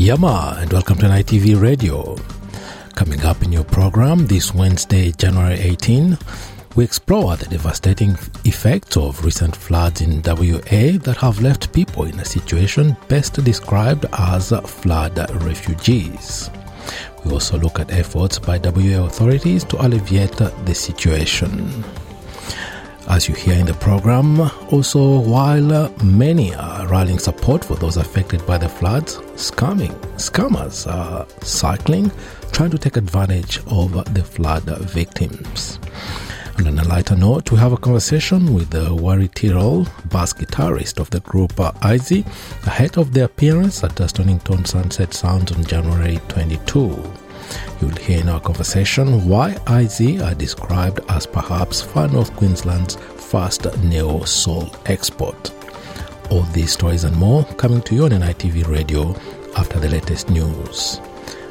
Yama, and welcome to NITV Radio. Coming up in your program this Wednesday, January 18, we explore the devastating effects of recent floods in WA that have left people in a situation best described as flood refugees. We also look at efforts by WA authorities to alleviate the situation. As you hear in the program, also while many are rallying support for those affected by the floods, scamming, scammers are cycling, trying to take advantage of the flood victims. And on a lighter note, we have a conversation with the Wari Tyrrell bass guitarist of the group uh, IZ ahead of their appearance at the Stonington Sunset Sounds on January 22. You'll hear in our conversation why IZ are described as perhaps Far North Queensland's first neo soul export. All these stories and more coming to you on NITV Radio after the latest news.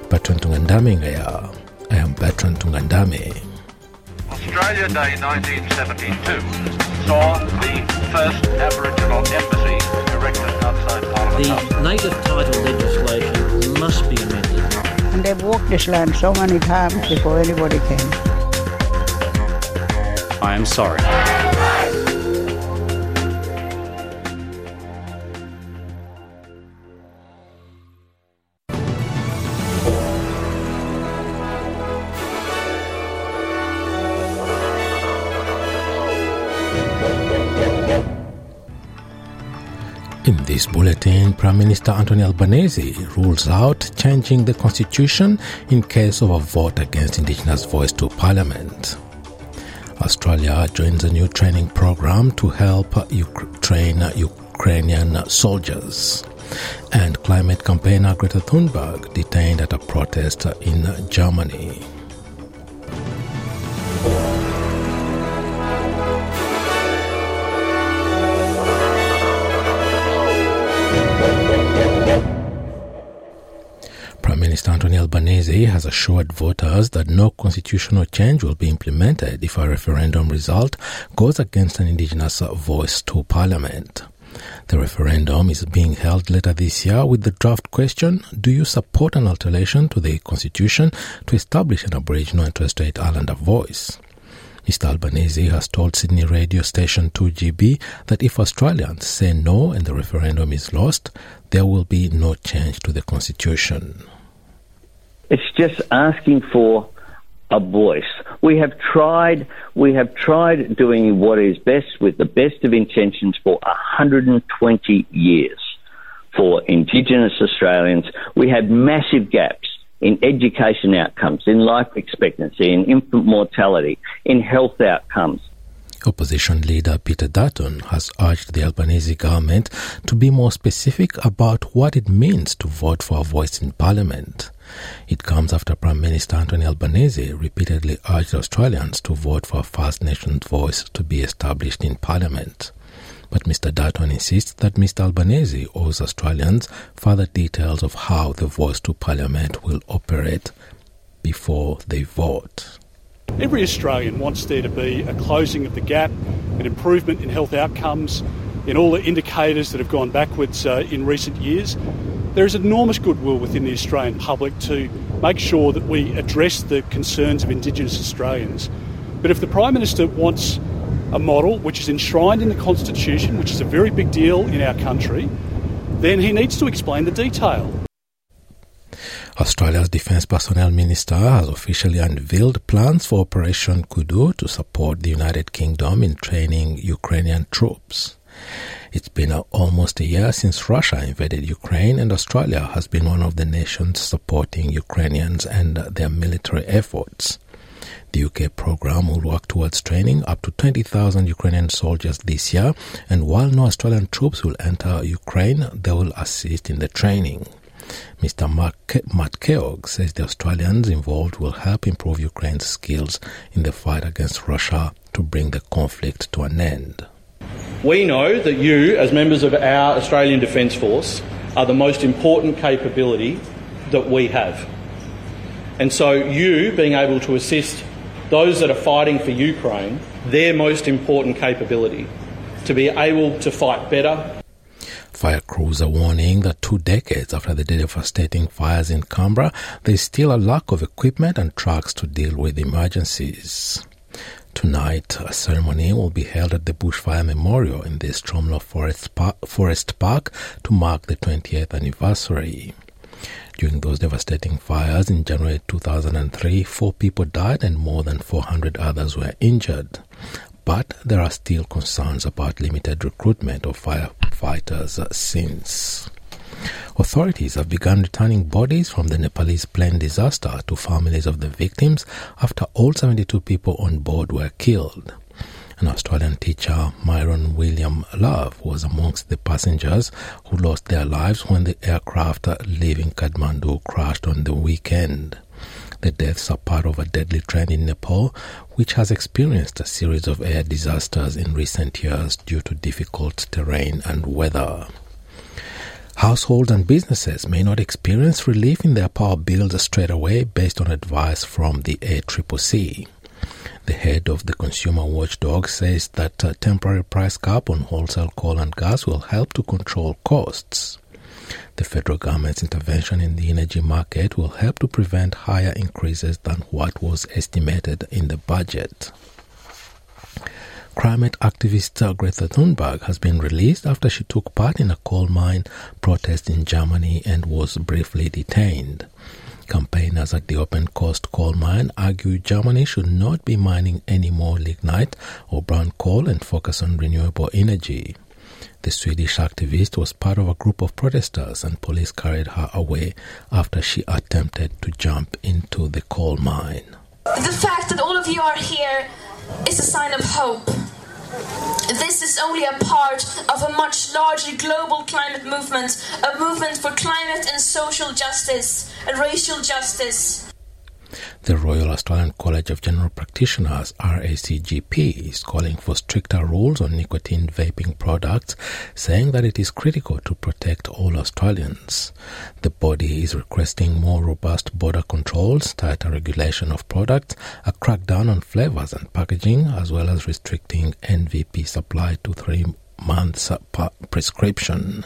Bertrand Tungandame Ngaya. I am Bertrand Tungandame. Australia Day 1972 saw the first Aboriginal embassy erected outside Parliament House. The native title legislation must be amended. And they've walked this land so many times before anybody came. I am sorry. This bulletin, Prime Minister Anthony Albanese rules out changing the constitution in case of a vote against Indigenous voice to Parliament. Australia joins a new training program to help train Ukrainian soldiers. And climate campaigner Greta Thunberg detained at a protest in Germany. Minister Anthony Albanese has assured voters that no constitutional change will be implemented if a referendum result goes against an Indigenous voice to Parliament. The referendum is being held later this year with the draft question Do you support an alteration to the Constitution to establish an Aboriginal and Torres Strait Islander voice? Mr. Albanese has told Sydney radio station 2GB that if Australians say no and the referendum is lost, there will be no change to the Constitution. It's just asking for a voice. We have tried, we have tried doing what is best with the best of intentions for 120 years for Indigenous Australians. We have massive gaps in education outcomes, in life expectancy, in infant mortality, in health outcomes. Opposition leader Peter Dutton has urged the Albanese government to be more specific about what it means to vote for a voice in Parliament. It comes after Prime Minister Anthony Albanese repeatedly urged Australians to vote for a First Nations voice to be established in Parliament. But Mr. Dutton insists that Mr. Albanese owes Australians further details of how the voice to Parliament will operate before they vote. Every Australian wants there to be a closing of the gap, an improvement in health outcomes, in all the indicators that have gone backwards uh, in recent years. There is enormous goodwill within the Australian public to make sure that we address the concerns of Indigenous Australians. But if the Prime Minister wants a model which is enshrined in the Constitution, which is a very big deal in our country, then he needs to explain the detail. Australia's Defence Personnel Minister has officially unveiled plans for Operation Kudu to support the United Kingdom in training Ukrainian troops. It's been almost a year since Russia invaded Ukraine, and Australia has been one of the nations supporting Ukrainians and their military efforts. The UK program will work towards training up to 20,000 Ukrainian soldiers this year, and while no Australian troops will enter Ukraine, they will assist in the training. Mr. Matt Keogh says the Australians involved will help improve Ukraine's skills in the fight against Russia to bring the conflict to an end. We know that you, as members of our Australian Defence Force, are the most important capability that we have. And so, you being able to assist those that are fighting for Ukraine, their most important capability, to be able to fight better. Fire crews are warning that two decades after the devastating fires in Canberra, there is still a lack of equipment and trucks to deal with emergencies. Tonight, a ceremony will be held at the Bushfire Memorial in the Stromlo Forest Park, Forest Park to mark the 20th anniversary. During those devastating fires in January 2003, four people died and more than 400 others were injured. But there are still concerns about limited recruitment of firefighters since. Authorities have begun returning bodies from the Nepalese plane disaster to families of the victims after all 72 people on board were killed. An Australian teacher, Myron William Love, was amongst the passengers who lost their lives when the aircraft leaving Kathmandu crashed on the weekend. The deaths are part of a deadly trend in Nepal, which has experienced a series of air disasters in recent years due to difficult terrain and weather. Households and businesses may not experience relief in their power bills straight away based on advice from the ACCC. The head of the consumer watchdog says that a temporary price cap on wholesale coal and gas will help to control costs. The federal government's intervention in the energy market will help to prevent higher increases than what was estimated in the budget. Climate activist Greta Thunberg has been released after she took part in a coal mine protest in Germany and was briefly detained. Campaigners at the Open Cast coal mine argue Germany should not be mining any more lignite or brown coal and focus on renewable energy. The Swedish activist was part of a group of protesters and police carried her away after she attempted to jump into the coal mine. The fact that all of you are here is a sign of hope. This is only a part of a much larger global climate movement, a movement for climate and social justice and racial justice. The Royal Australian College of General Practitioners, RACGP, is calling for stricter rules on nicotine vaping products, saying that it is critical to protect all Australians. The body is requesting more robust border controls, tighter regulation of products, a crackdown on flavours and packaging, as well as restricting NVP supply to three months prescription.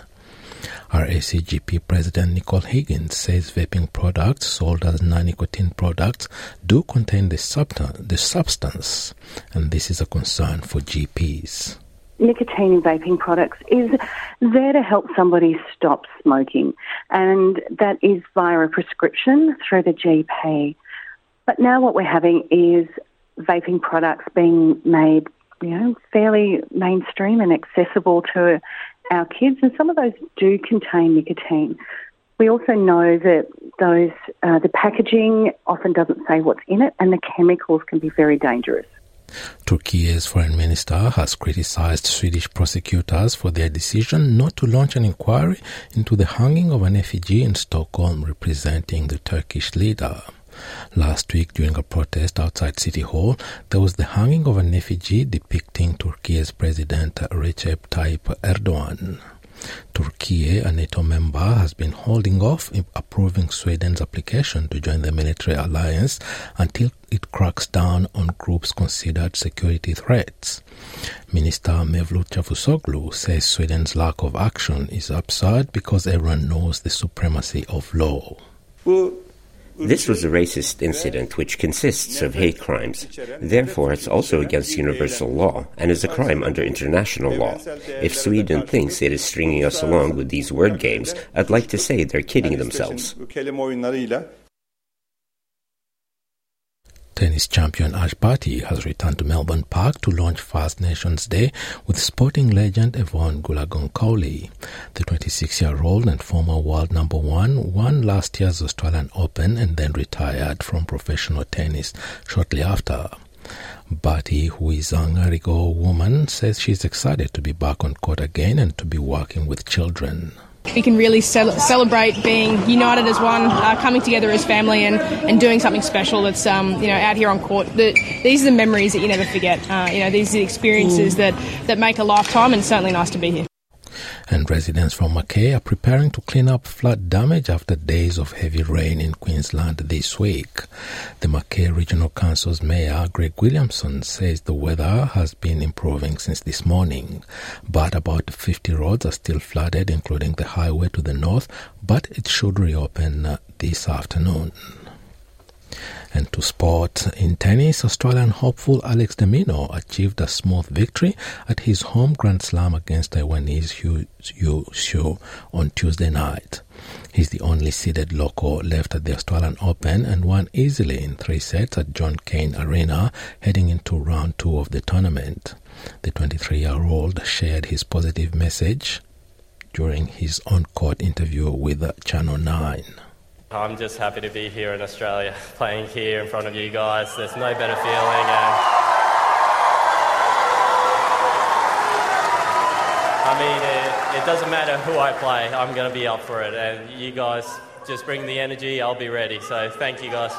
RACGP President Nicole Higgins says vaping products sold as non-nicotine products do contain the, subta- the substance, and this is a concern for GPs. Nicotine in vaping products is there to help somebody stop smoking, and that is via a prescription through the GP. But now what we're having is vaping products being made, you know, fairly mainstream and accessible to our kids, and some of those do contain nicotine. We also know that those uh, the packaging often doesn't say what's in it, and the chemicals can be very dangerous. Turkey's foreign minister has criticized Swedish prosecutors for their decision not to launch an inquiry into the hanging of an effigy in Stockholm representing the Turkish leader. Last week, during a protest outside City Hall, there was the hanging of an effigy depicting Turkey's President Recep Tayyip Erdogan. Turkey, a NATO member, has been holding off approving Sweden's application to join the military alliance until it cracks down on groups considered security threats. Minister Mevlut Cavusoglu says Sweden's lack of action is absurd because everyone knows the supremacy of law. This was a racist incident which consists of hate crimes. Therefore, it's also against universal law and is a crime under international law. If Sweden thinks it is stringing us along with these word games, I'd like to say they're kidding themselves. Tennis champion Ash Barty has returned to Melbourne Park to launch First Nations Day with sporting legend Evonne Goolagong Cawley. The 26-year-old and former world number one won last year's Australian Open and then retired from professional tennis shortly after. Barty, who is a Ngarigo woman, says she's excited to be back on court again and to be working with children. We can really ce- celebrate being united as one, uh, coming together as family, and, and doing something special that's um, you know out here on court. The, these are the memories that you never forget. Uh, you know, these are the experiences that, that make a lifetime, and certainly nice to be here and residents from Mackay are preparing to clean up flood damage after days of heavy rain in Queensland this week. The Mackay Regional Council's Mayor Greg Williamson says the weather has been improving since this morning, but about 50 roads are still flooded, including the highway to the north, but it should reopen uh, this afternoon. And to sport in tennis, Australian hopeful Alex de Minaur achieved a smooth victory at his home Grand Slam against Taiwanese Hu Yu Xiu on Tuesday night. He's the only seeded local left at the Australian Open and won easily in three sets at John Cain Arena heading into round two of the tournament. The 23 year old shared his positive message during his on court interview with Channel 9. I'm just happy to be here in Australia, playing here in front of you guys. There's no better feeling. And I mean, it, it doesn't matter who I play, I'm going to be up for it. And you guys just bring the energy, I'll be ready. So thank you guys.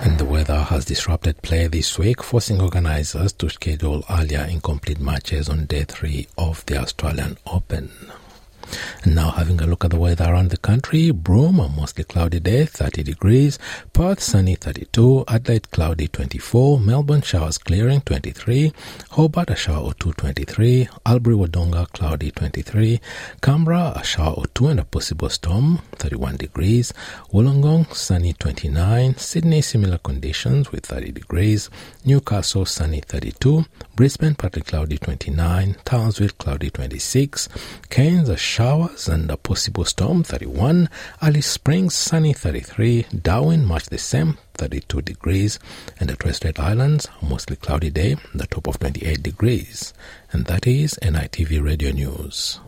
And the weather has disrupted play this week, forcing organisers to schedule earlier incomplete matches on day three of the Australian Open. And now having a look at the weather around the country, Broome, a mostly cloudy day, 30 degrees, Perth, sunny, 32, Adelaide, cloudy, 24, Melbourne, showers clearing, 23, Hobart, a shower or 2, 23, Albury, Wodonga, cloudy, 23, Canberra, a shower or 2 and a possible storm, 31 degrees, Wollongong, sunny, 29, Sydney, similar conditions with 30 degrees, Newcastle, sunny, 32, Brisbane, partly cloudy, 29, Townsville, cloudy, 26, Cairns, a showers and a possible storm 31, Alice Springs sunny 33, Darwin much the same 32 degrees, and the Torres Strait Islands mostly cloudy day, the top of 28 degrees. And that is NITV Radio News.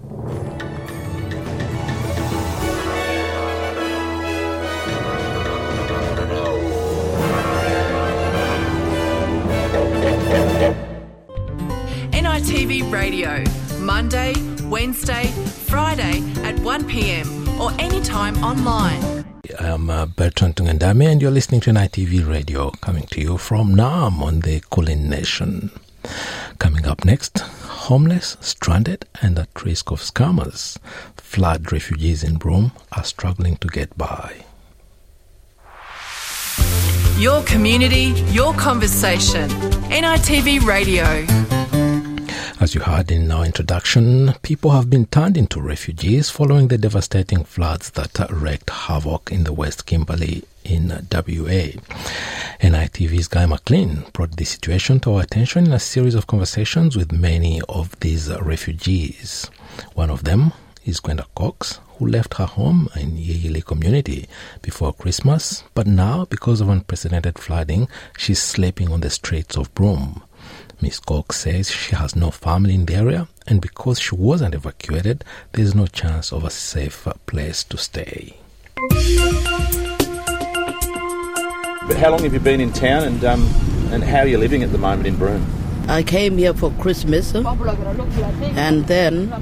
NITV Radio, Monday, Wednesday, Friday at 1pm or anytime online. I'm uh, Bertrand Tungandame and you're listening to NITV Radio coming to you from Naarm on the Kulin Nation. Coming up next, homeless, stranded and at risk of scammers, flood refugees in Broome are struggling to get by. Your community, your conversation. NITV Radio. As you heard in our introduction, people have been turned into refugees following the devastating floods that wreaked havoc in the West Kimberley in WA. NITV's Guy McLean brought the situation to our attention in a series of conversations with many of these refugees. One of them is Gwenda Cox, who left her home in Yiyili community before Christmas, but now, because of unprecedented flooding, she's sleeping on the streets of Broome. Miss Cox says she has no family in the area, and because she wasn't evacuated, there is no chance of a safe place to stay. But how long have you been in town, and um, and how are you living at the moment in Broome? I came here for Christmas, and then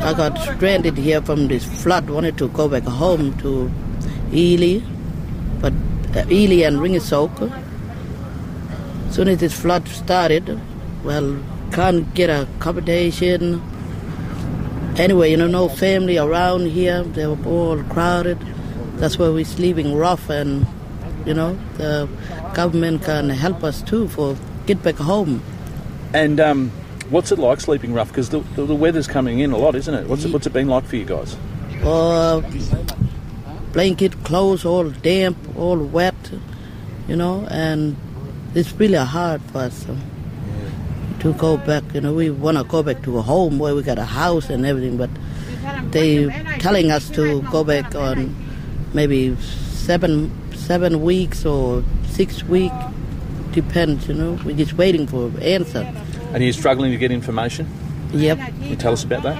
I got stranded here from this flood. Wanted to go back home to Ely, but uh, Ely and Ringer Soak soon as this flood started, well, can't get accommodation. Anyway, you know, no family around here. They were all crowded. That's why we're sleeping rough, and you know, the government can help us too for get back home. And um, what's it like sleeping rough? Because the, the, the, weather's coming in a lot, isn't it? What's it, what's it been like for you guys? Uh, blanket, clothes, all damp, all wet, you know, and it's really hard for us uh, to go back. You know, we want to go back to a home where we got a house and everything, but they telling us to go back on maybe seven seven weeks or six weeks, depends. You know, we're just waiting for an answer. And you're struggling to get information? Yep. Can you tell us about that?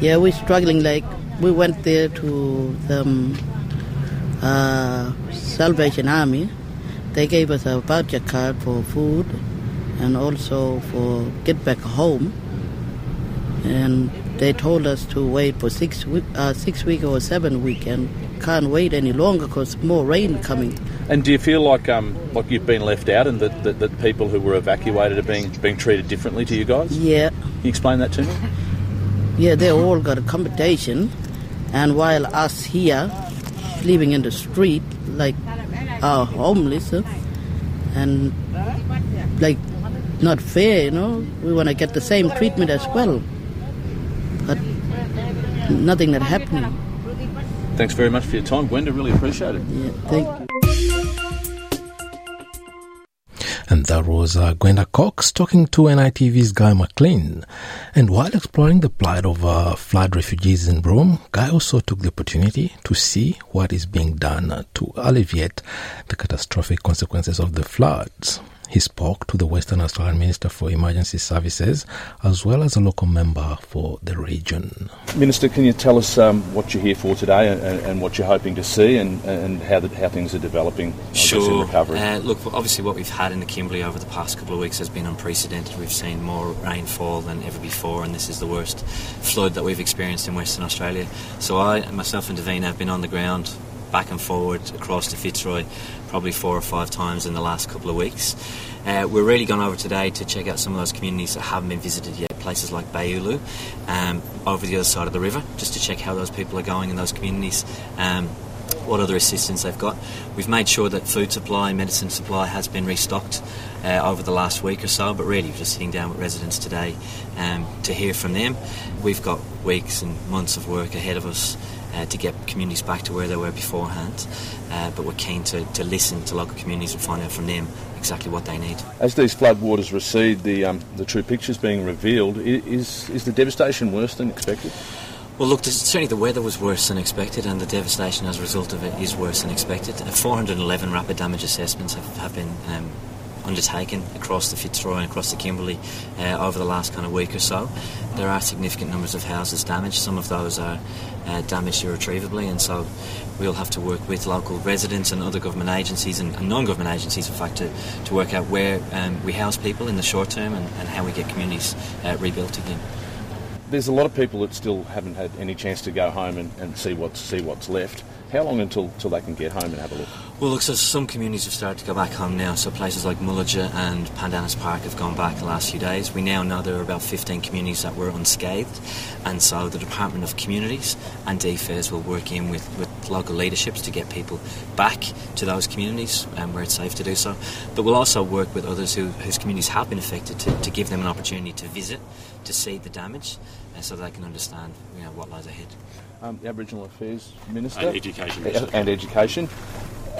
Yeah, we're struggling. Like we went there to the um, uh, Salvation Army. They gave us a voucher card for food and also for get back home. And they told us to wait for six week, uh, six week or seven week, and can't wait any longer because more rain coming. And do you feel like um, like you've been left out, and that, that, that people who were evacuated are being being treated differently to you guys? Yeah. Can you explain that to me? Yeah, they all got accommodation, and while us here living in the street like are homeless, uh, and like not fair, you know. We want to get the same treatment as well, but nothing that happening. Thanks very much for your time, Gwenda. Really appreciate it. Yeah, thank you. Was uh, Gwenda Cox talking to NITV's Guy McLean. And while exploring the plight of uh, flood refugees in Broome, Guy also took the opportunity to see what is being done to alleviate the catastrophic consequences of the floods. He spoke to the Western Australian Minister for Emergency Services as well as a local member for the region. Minister, can you tell us um, what you're here for today and, and what you're hoping to see and, and how, the, how things are developing I in Sure. recovery? Uh, look, obviously, what we've had in the Kimberley over the past couple of weeks has been unprecedented. We've seen more rainfall than ever before, and this is the worst flood that we've experienced in Western Australia. So, I, myself, and Davina have been on the ground back and forward across to Fitzroy probably four or five times in the last couple of weeks. Uh, we're really gone over today to check out some of those communities that haven't been visited yet, places like Bayulu, um, over the other side of the river, just to check how those people are going in those communities. Um, what other assistance they've got. We've made sure that food supply and medicine supply has been restocked uh, over the last week or so, but really we're just sitting down with residents today um, to hear from them. We've got weeks and months of work ahead of us uh, to get communities back to where they were beforehand, uh, but we're keen to, to listen to local communities and find out from them exactly what they need. As these flood waters recede, the um, the true picture's being revealed. Is is the devastation worse than expected? Well, look, certainly the weather was worse than expected, and the devastation as a result of it is worse than expected. Uh, 411 rapid damage assessments have, have been um, undertaken across the Fitzroy and across the Kimberley uh, over the last kind of week or so. There are significant numbers of houses damaged. Some of those are uh, damaged irretrievably, and so we'll have to work with local residents and other government agencies and, and non-government agencies, in fact, to, to work out where um, we house people in the short term and, and how we get communities uh, rebuilt again. There's a lot of people that still haven't had any chance to go home and, and see what's see what's left. How long until, until they can get home and have a look? Well, look, so some communities have started to go back home now. So places like Muludja and Pandanus Park have gone back the last few days. We now know there are about 15 communities that were unscathed, and so the Department of Communities and DFES will work in with, with local leaderships to get people back to those communities um, where it's safe to do so. But we'll also work with others who, whose communities have been affected to, to give them an opportunity to visit, to see the damage, uh, so they can understand you know, what lies ahead. Um, the Aboriginal Affairs Minister And Education Minister. and education.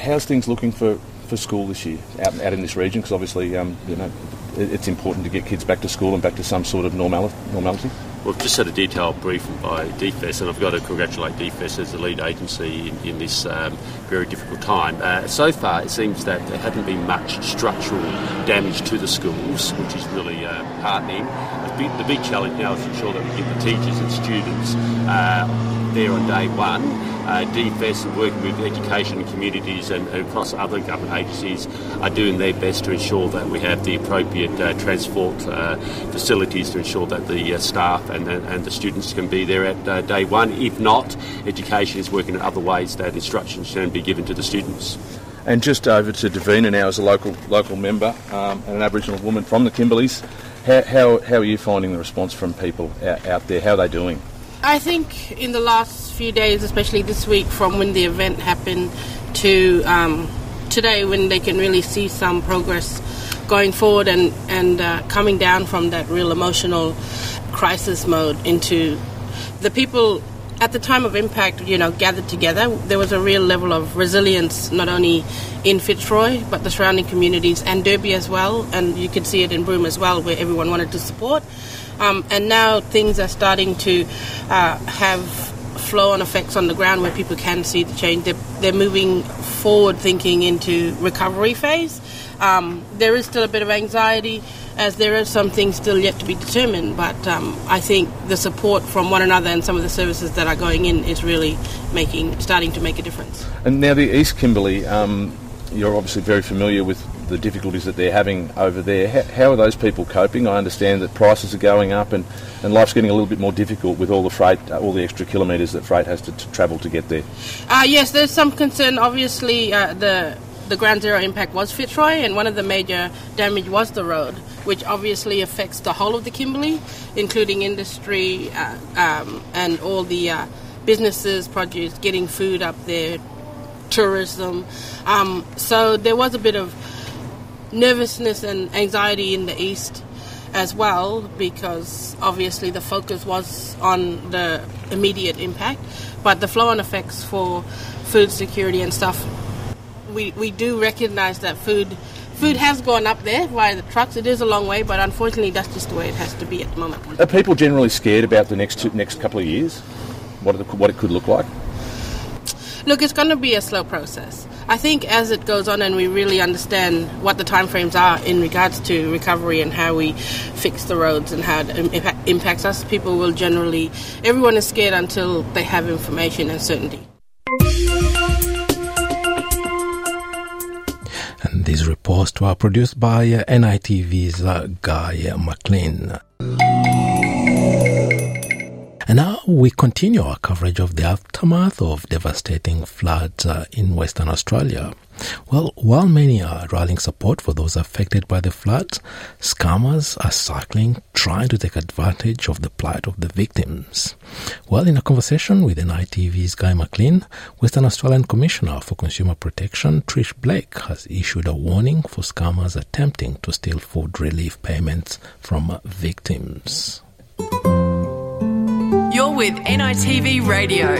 How's things looking for, for school this year out, out in this region? Because obviously, um, you know, it, it's important to get kids back to school and back to some sort of normal, normality. We've just had a detailed briefing by DFES, and I've got to congratulate DFES as the lead agency in, in this um, very difficult time. Uh, so far, it seems that there hasn't been much structural damage to the schools, which is really uh, heartening. The big, the big challenge now is to ensure that we get the teachers and students uh, there on day one. Uh, DFES working with education communities and, across other government agencies are doing their best to ensure that we have the appropriate uh, transport uh, facilities to ensure that the uh, staff and, and, and the students can be there at uh, day one. If not, education is working in other ways that instructions can be given to the students. And just over to Davina now as a local local member um, and an Aboriginal woman from the Kimberleys. How, how, how are you finding the response from people out, out there? How are they doing? I think in the last few days, especially this week, from when the event happened to um, today, when they can really see some progress going forward and and uh, coming down from that real emotional crisis mode into the people at the time of impact, you know, gathered together. There was a real level of resilience, not only in Fitzroy but the surrounding communities and Derby as well, and you could see it in Broome as well, where everyone wanted to support. Um, and now things are starting to uh, have flow on effects on the ground where people can see the change. They're, they're moving forward thinking into recovery phase. Um, there is still a bit of anxiety as there are some things still yet to be determined, but um, I think the support from one another and some of the services that are going in is really making, starting to make a difference. And now the East Kimberley, um, you're obviously very familiar with the difficulties that they're having over there. How, how, are those people coping? I understand that prices are going up and, and life's getting a little bit more difficult with all the freight, uh, all the extra kilometres that freight has to, to, travel to get there. Uh, yes, there's some concern. Obviously, uh, the the ground zero impact was Fitzroy, and one of the major damage was the road, which obviously affects the whole of the Kimberley, including industry uh, um, and all the uh, businesses, produce, getting food up there, tourism. Um, so there was a bit of nervousness and anxiety in the east as well because obviously the focus was on the immediate impact but the flow on effects for food security and stuff we, we do recognize that food food has gone up there via the trucks. It is a long way but unfortunately that's just the way it has to be at the moment. Are people generally scared about the next two, next couple of years? What, the, what it could look like? Look it's going to be a slow process. I think as it goes on and we really understand what the timeframes are in regards to recovery and how we fix the roads and how it impacts us, people will generally, everyone is scared until they have information and certainty. Reports were produced by NITV's Guy McLean. And now we continue our coverage of the aftermath of devastating floods uh, in Western Australia. Well, while many are rallying support for those affected by the floods, scammers are cycling, trying to take advantage of the plight of the victims. Well, in a conversation with NITV's Guy McLean, Western Australian Commissioner for Consumer Protection Trish Blake has issued a warning for scammers attempting to steal food relief payments from victims. You're with NITV Radio.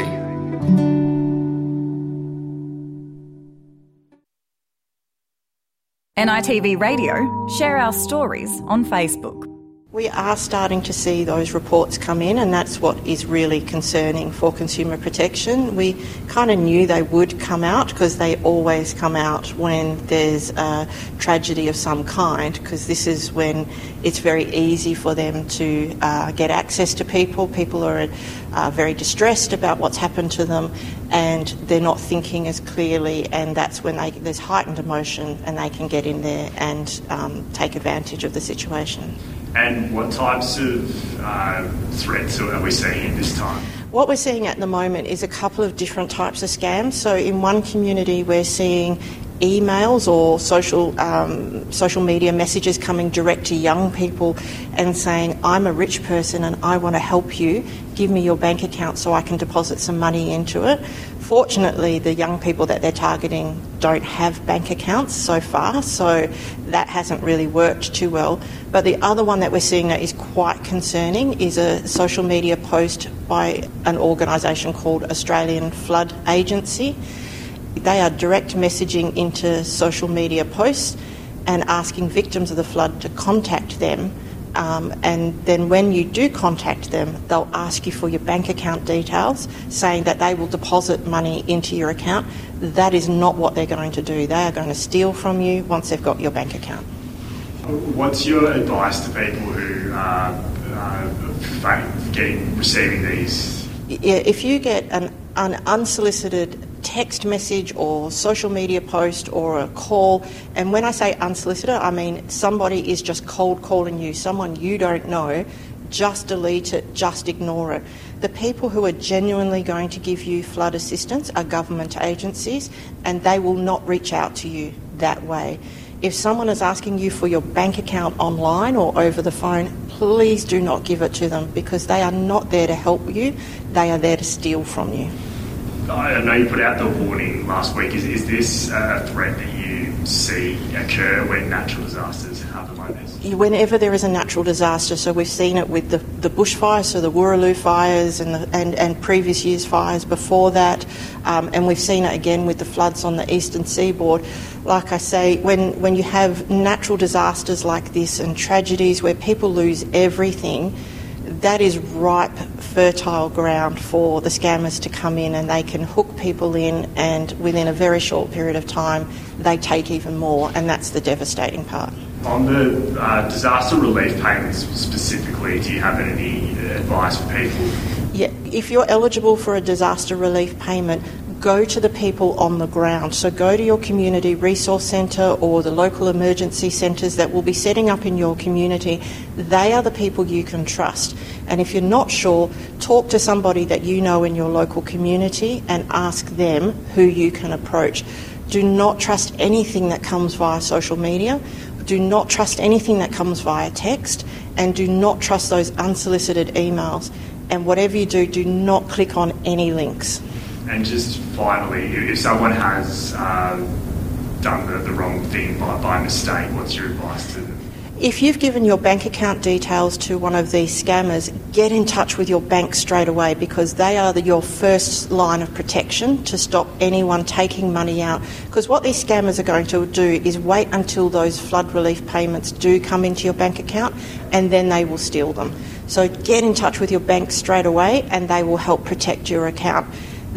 NITV Radio, share our stories on Facebook. We are starting to see those reports come in, and that's what is really concerning for consumer protection. We kind of knew they would come out because they always come out when there's a tragedy of some kind, because this is when it's very easy for them to uh, get access to people. People are uh, very distressed about what's happened to them, and they're not thinking as clearly, and that's when they, there's heightened emotion, and they can get in there and um, take advantage of the situation. And what types of uh, threats are we seeing at this time? What we're seeing at the moment is a couple of different types of scams. So, in one community, we're seeing emails or social um, social media messages coming direct to young people and saying, "I'm a rich person and I want to help you. Give me your bank account so I can deposit some money into it." Fortunately, the young people that they're targeting don't have bank accounts so far, so that hasn't really worked too well. But the other one that we're seeing that is quite concerning is a social media post by an organisation called Australian Flood Agency. They are direct messaging into social media posts and asking victims of the flood to contact them um, and then when you do contact them, they'll ask you for your bank account details, saying that they will deposit money into your account. That is not what they're going to do. They are going to steal from you once they've got your bank account. What's your advice to people who are uh, getting receiving these? Yeah, if you get an, an unsolicited text message or social media post or a call. And when I say unsolicited, I mean somebody is just cold calling you, someone you don't know. Just delete it, just ignore it. The people who are genuinely going to give you flood assistance are government agencies, and they will not reach out to you that way. If someone is asking you for your bank account online or over the phone, please do not give it to them because they are not there to help you, they are there to steal from you. I know you put out the warning last week. Is, is this a threat that you see occur when natural disasters happen like this? Whenever there is a natural disaster, so we've seen it with the, the bushfires, so the Wooroloo fires and, the, and, and previous year's fires before that, um, and we've seen it again with the floods on the eastern seaboard. Like I say, when, when you have natural disasters like this and tragedies where people lose everything, that is ripe fertile ground for the scammers to come in and they can hook people in, and within a very short period of time, they take even more, and that's the devastating part. On the uh, disaster relief payments specifically, do you have any advice for people? Yeah, if you're eligible for a disaster relief payment, go to the people on the ground. So go to your community resource centre or the local emergency centres that will be setting up in your community. They are the people you can trust. And if you're not sure, talk to somebody that you know in your local community and ask them who you can approach. Do not trust anything that comes via social media. Do not trust anything that comes via text. And do not trust those unsolicited emails. And whatever you do, do not click on any links. And just finally, if someone has uh, done the, the wrong thing by, by mistake, what's your advice to them? If you've given your bank account details to one of these scammers, get in touch with your bank straight away because they are the, your first line of protection to stop anyone taking money out. Because what these scammers are going to do is wait until those flood relief payments do come into your bank account and then they will steal them. So get in touch with your bank straight away and they will help protect your account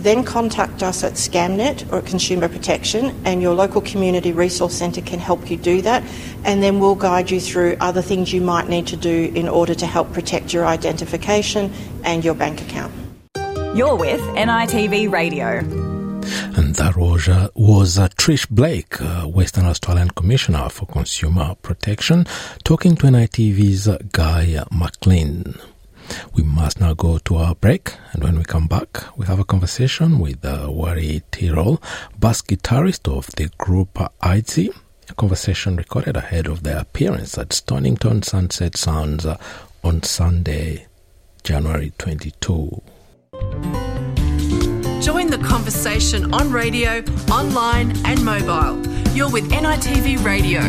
then contact us at Scamnet or at Consumer Protection, and your local community resource centre can help you do that. And then we'll guide you through other things you might need to do in order to help protect your identification and your bank account. You're with NITV Radio. And that was, uh, was uh, Trish Blake, uh, Western Australian Commissioner for Consumer Protection, talking to NITV's Guy McLean. We must now go to our break, and when we come back, we have a conversation with uh, Wari Tyrrell, bass guitarist of the group ITZY, a conversation recorded ahead of their appearance at Stonington Sunset Sounds uh, on Sunday, January 22. Join the conversation on radio, online, and mobile. You're with NITV Radio.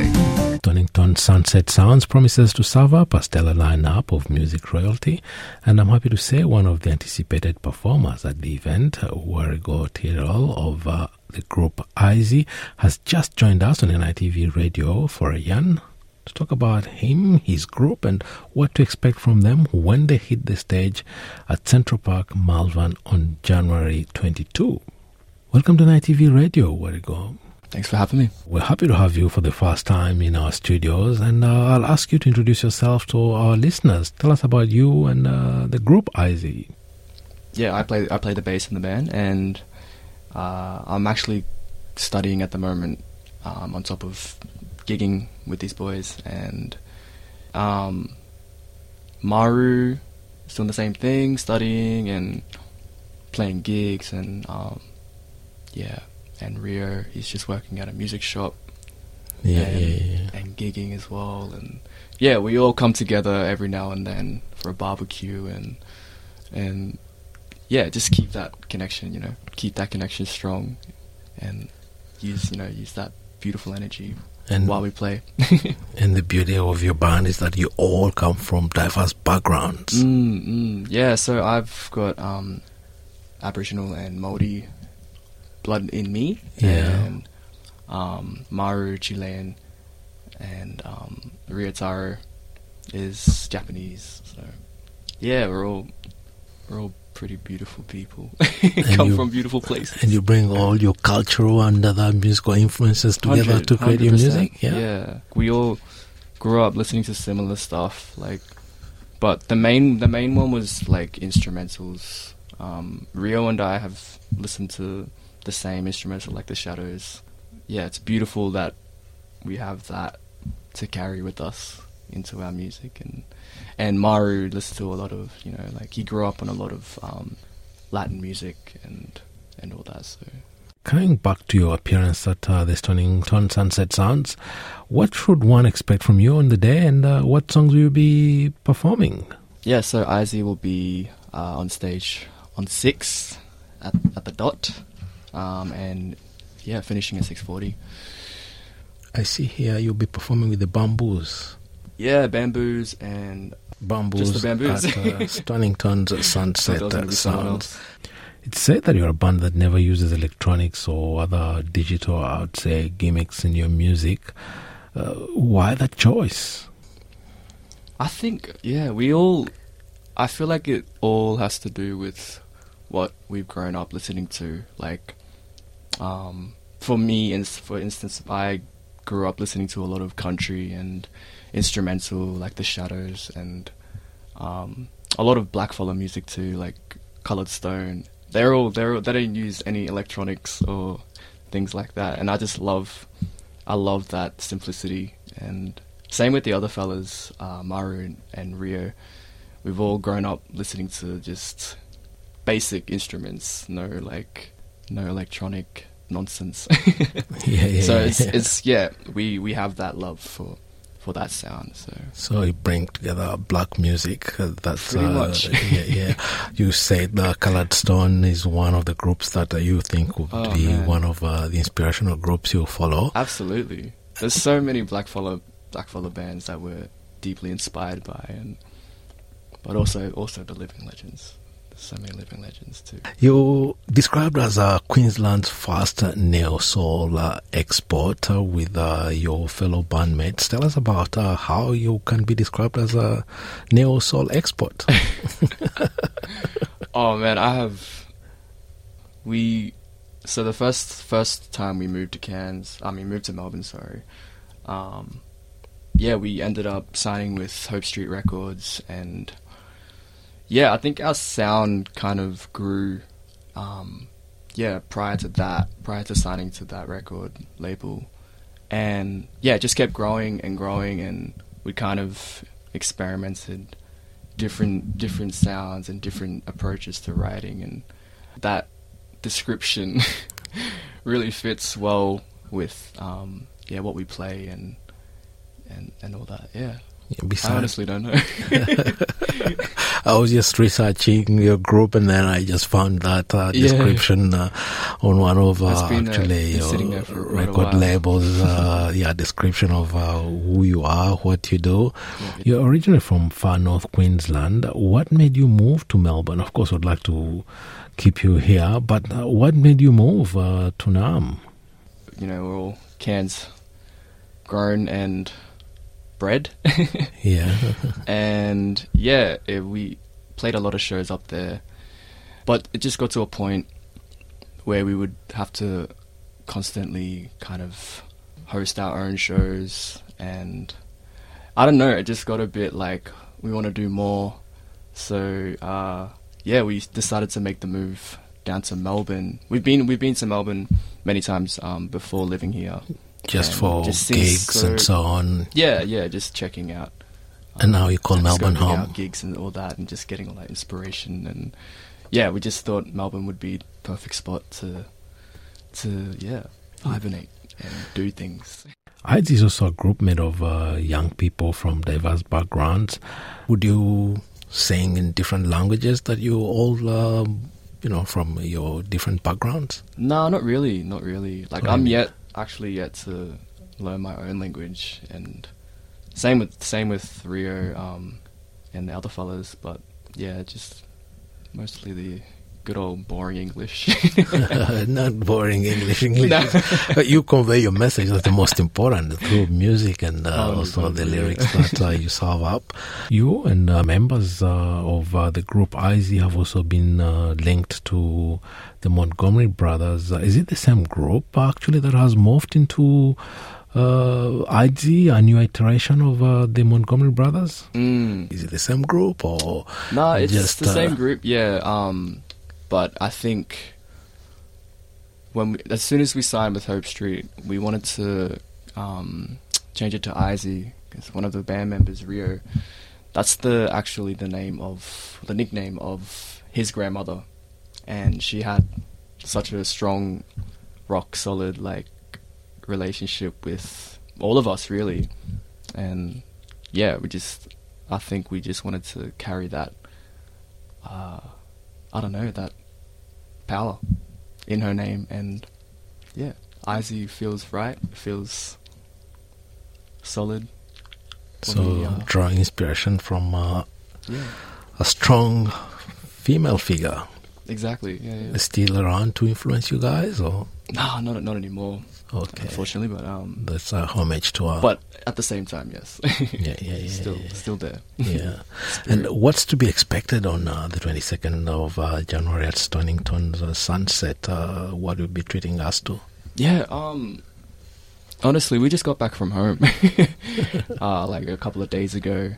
Stonington Sunset Sounds promises to serve up a stellar lineup of music royalty, and I'm happy to say one of the anticipated performers at the event, Warrego Tyrrell of uh, the group ITZY, has just joined us on NITV Radio for a yarn to talk about him, his group, and what to expect from them when they hit the stage at Central Park, Malvern on January 22. Welcome to NITV Radio, Warrego. Thanks for having me. We're happy to have you for the first time in our studios, and uh, I'll ask you to introduce yourself to our listeners. Tell us about you and uh, the group ITZY. Yeah, I play I play the bass in the band, and uh, I'm actually studying at the moment um, on top of gigging with these boys, and um, Maru is doing the same thing, studying and playing gigs, and um, yeah and Rio, he's just working at a music shop. Yeah, and, yeah, yeah. and gigging as well, and yeah, we all come together every now and then for a barbecue, and and yeah, just keep that connection, you know, keep that connection strong, and use you know use that beautiful energy And- while we play. And the beauty of your band is that you all come from diverse backgrounds. Mm, mm, yeah, so I've got um, Aboriginal and Maori blood in me. Yeah. And um, Maru Chilean and um, Ryotaro is Japanese. So yeah, we're all we're all pretty beautiful people. Come you- from beautiful places. And you bring all your cultural and other musical influences together to create your music. Yeah. yeah. We all grew up listening to similar stuff, like, but the main the main one was like instrumentals. Um, Rio and I have listened to the same instrumental, like the Shadows. Yeah, it's beautiful that we have that to carry with us into our music, and and Maru listens to a lot of you know like he grew up on a lot of um, Latin music and and all that. So Coming back to your appearance at uh, the Stonington Sunset Sounds, what should one expect from you on the day, and uh, what songs will you be performing? Yeah, so ITZY will be uh, on stage on six at, at the dot, um, and yeah, finishing at six forty. I see here you'll be performing with the Bamboos. Yeah, bamboos and Bamboos Just the bamboos. at uh, Stonington's Sunset Thought there was gonna uh, be someone Sounds. It's said that you're a band that never uses electronics or other digital, I would say, gimmicks in your music. Uh, why that choice? I think yeah, we all. I feel like it all has to do with what we've grown up listening to. Like, um, for me, for instance, I grew up listening to a lot of country and instrumental, like The Shadows, and um, a lot of Blackfellow music too, like Coloured Stone. They're all they're all, they don't use any electronics or things like that, and I just love I love that simplicity. And same with the other fellas, uh, Maru and, and Rio. We've all grown up listening to just basic instruments, no like no electronic nonsense. Yeah, yeah, so it's yeah. it's yeah, we we have that love for for that sound. So So you bring together black music. Uh, that's Pretty uh, much. yeah, yeah. You said the Coloured Stone is one of the groups that uh, you think would Oh, be man. one of uh, the inspirational groups you follow. Absolutely. There's so many black follow black follow bands that we're deeply inspired by, and but also also the living legends. So many living legends too. You described as a Queensland's first neo soul uh, export uh, with uh, your fellow bandmates. Tell us about uh, how you can be described as a neo soul export. Oh man, I have. We, so the first first time we moved to Cairns, I mean moved to Melbourne, sorry. Um, yeah, we ended up signing with Hope Street Records, and yeah, I think our sound kind of grew. Um, yeah, prior to that, prior to signing to that record label, and yeah, it just kept growing and growing, and we kind of experimented different different sounds and different approaches to writing and that description really fits well with um, yeah what we play and and and all that yeah, I honestly don't know I was just researching your group and then I just found that uh, Yeah. description uh, on one of uh, been, uh, actually your there for quite a record labels. Uh, yeah, description of uh, who you are, what you do. You're originally from far north Queensland. What made you move to Melbourne? Of course, I'd like to keep you here, but uh, what made you move uh, to Naarm? you know we're all Cairns grown and bred Yeah. and yeah it, we played a lot of shows up there but it just got to a point where we would have to constantly kind of host our own shows and I don't know, it just got a bit like we want to do more. So uh, yeah, we decided to make the move down to Melbourne. We've been we've been to Melbourne many times um, before living here. Just for seems gigs and so on. Yeah, yeah, just checking out. And now you call Melbourne home. out gigs and all that, and just getting all that inspiration. And yeah, we just thought Melbourne would be the perfect spot to to yeah hibernate and do things. IZ is also a group made of uh, young people from diverse backgrounds. Would you sing in different languages that you all, um, you know, from your different backgrounds? No, not really, not really. Like I'm yet actually yet to learn my own language, and same with same with Rio um, and the other fellas. But yeah, just mostly the good old boring English. Not boring English. English. No. is- you convey your message. That's the most important through music and uh, Oh, also the lyrics that uh, you serve up. You and uh, members uh, of uh, the group IZ have also been uh, linked to the Montgomery Brothers. Uh, is it the same group actually that has morphed into uh, a new iteration of uh, the Montgomery Brothers? Mm. Is it the same group or No, it's just the uh, same group, yeah. Um, but I think when we, as soon as we signed with Hope Street, we wanted to um, change it to Izzy because one of the band members, Rio, that's the actually the name of the nickname of his grandmother, and she had such a strong, rock solid like relationship with all of us really, and yeah, we just I think we just wanted to carry that uh, I don't know that power in her name, and yeah, Izzy feels right, feels solid. So me, uh, drawing inspiration from uh, Yeah. a strong female figure. Exactly. Yeah, yeah. Still around to influence you guys, or No, not not anymore. Okay. Unfortunately, but um, that's a homage to our. but at the same time, yes. yeah, yeah, yeah. still, yeah. still there. Yeah. and what's to be expected on uh, the 22nd of uh, January at Stonington's uh, Sunset? Uh, what will be treating us to? Yeah, um honestly, we just got back from home uh like a couple of days ago.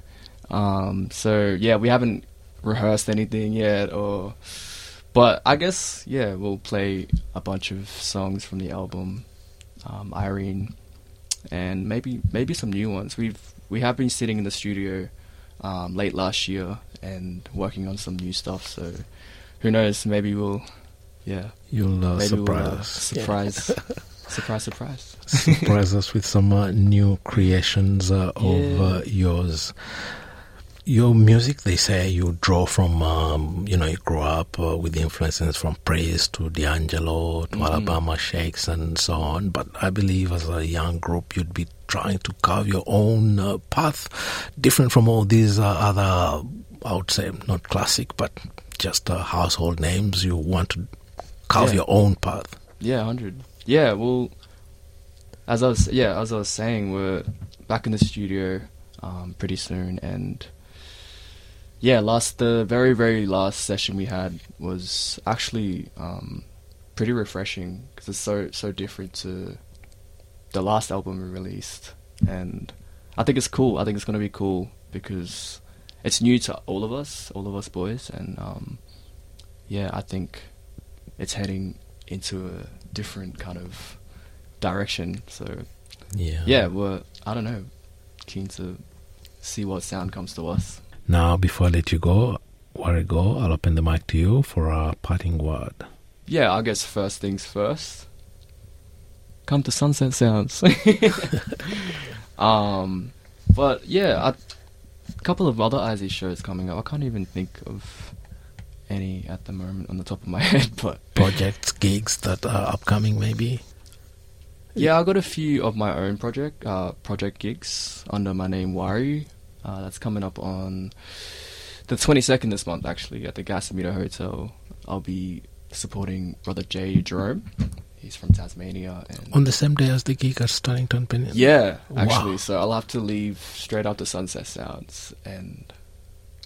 Um so yeah, we haven't rehearsed anything yet or but I guess yeah, we'll play a bunch of songs from the album um Irene and maybe maybe some new ones. We've we have been sitting in the studio um late last year and working on some new stuff, so who knows, maybe we'll yeah. You'll uh, Maybe surprise we'll, uh, us. Surprise. surprise, surprise. surprise us with some uh, new creations uh, of Yeah. uh, yours. Your music, they say you draw from, um, you know, you grew up uh, with influences from Praise to D'Angelo to Mhm. Alabama Shakes and so on. But I believe as a young group, you'd be trying to carve your own uh, path, different from all these uh, other, I would say, not classic, but just uh, household names. You want to carve Yeah. your own path. Yeah, hundred. Yeah, well, as I was yeah as I was saying, we're back in the studio um, pretty soon, and yeah, last the very very last session we had was actually um, pretty refreshing because it's so so different to the last album we released, and I think it's cool. I think it's gonna be cool because it's new to all of us, all of us boys, and um, yeah, I think it's heading into a different kind of direction. So Yeah. yeah, we're I don't know, keen to see what sound comes to us. Now, before I let you go, where I go, I'll open the mic to you for a parting word. Yeah, I guess first things first. Come to Sunset Sounds. um, but yeah, a couple of other IZ shows coming up. I can't even think of any at the moment on the top of my head, but Projects, gigs that are upcoming, maybe. Yeah, I got a few of my own project uh, project gigs under my name Wari. Uh, that's coming up on the 22nd this month, actually, at the Gasometer Hotel. I'll be supporting Brother Jay Jerome. He's from Tasmania. And On the same day as the gig at Stonington Peninsula. yeah, actually. Wow. So I'll have to leave straight after Sunset Sounds and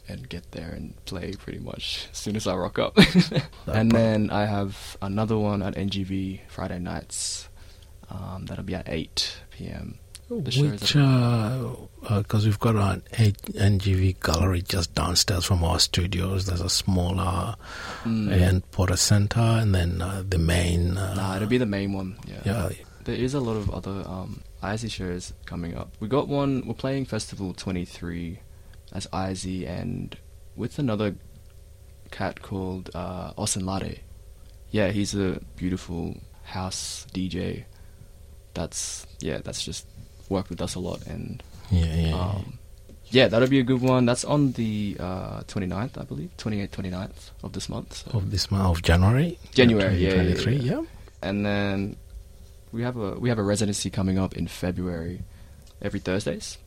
and get there and play pretty much as soon as I rock up. and then I have another one at NGV Friday nights. Um, that'll be at 8 p.m. The show is Which, because we've got an NGV gallery just downstairs from our studios. There's a smaller Mm. and Porter Center, and then uh, the main. Uh, Nah, it'll be the main one. Yeah. Yeah. There is a lot of other um, IZ shows coming up. We got one. We're playing Festival 23 as IZ and with another cat called uh, Osunlade. Yeah, he's a beautiful house DJ. That's yeah, that's just worked with us a lot and Yeah, yeah, yeah. um, yeah, that'll be a good one. That's on the uh, 29th, I believe, 28th, 29th of this month. So. of this month of January. January, yeah, yeah, 2023, yeah. And then we have a we have a residency coming up in February, every Thursdays,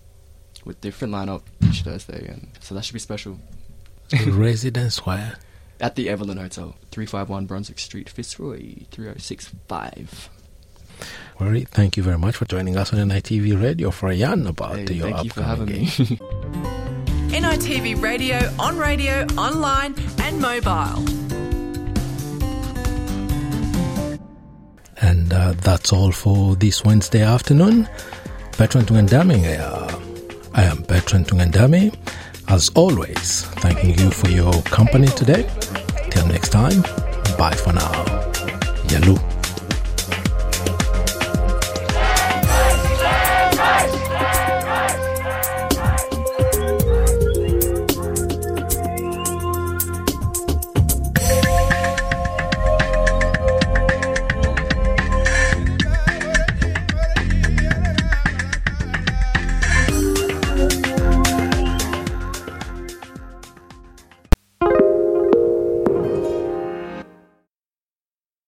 with different lineup each Thursday, and so that should be special. Residence where? At the Evelyn Hotel, three five one Brunswick Street, Fitzroy, three zero six five. Wari, thank you very much for joining us on NITV Radio for a yarn about Hey, your thank you for upcoming having gig. me. NITV Radio, on radio, online, and mobile. And uh, that's all for this Wednesday afternoon. Bertrand Tungandame, uh, I am Bertrand Tungandame. As always, thanking you for your company today. Till next time, bye for now. Yalu.